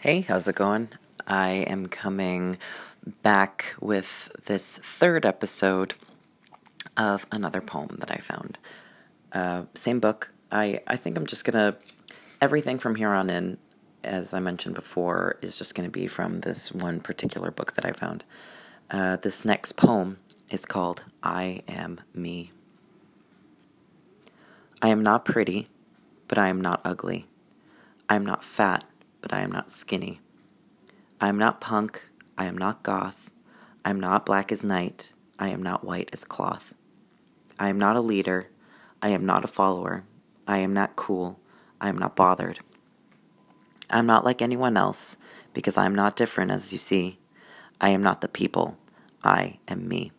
Hey, how's it going? I am coming back with this third episode of another poem that I found. Uh, same book. I, I think I'm just gonna, everything from here on in, as I mentioned before, is just gonna be from this one particular book that I found. Uh, this next poem is called I Am Me. I am not pretty, but I am not ugly. I am not fat but I am not skinny. I am not punk. I am not goth. I am not black as night. I am not white as cloth. I am not a leader. I am not a follower. I am not cool. I am not bothered. I am not like anyone else because I am not different as you see. I am not the people. I am me.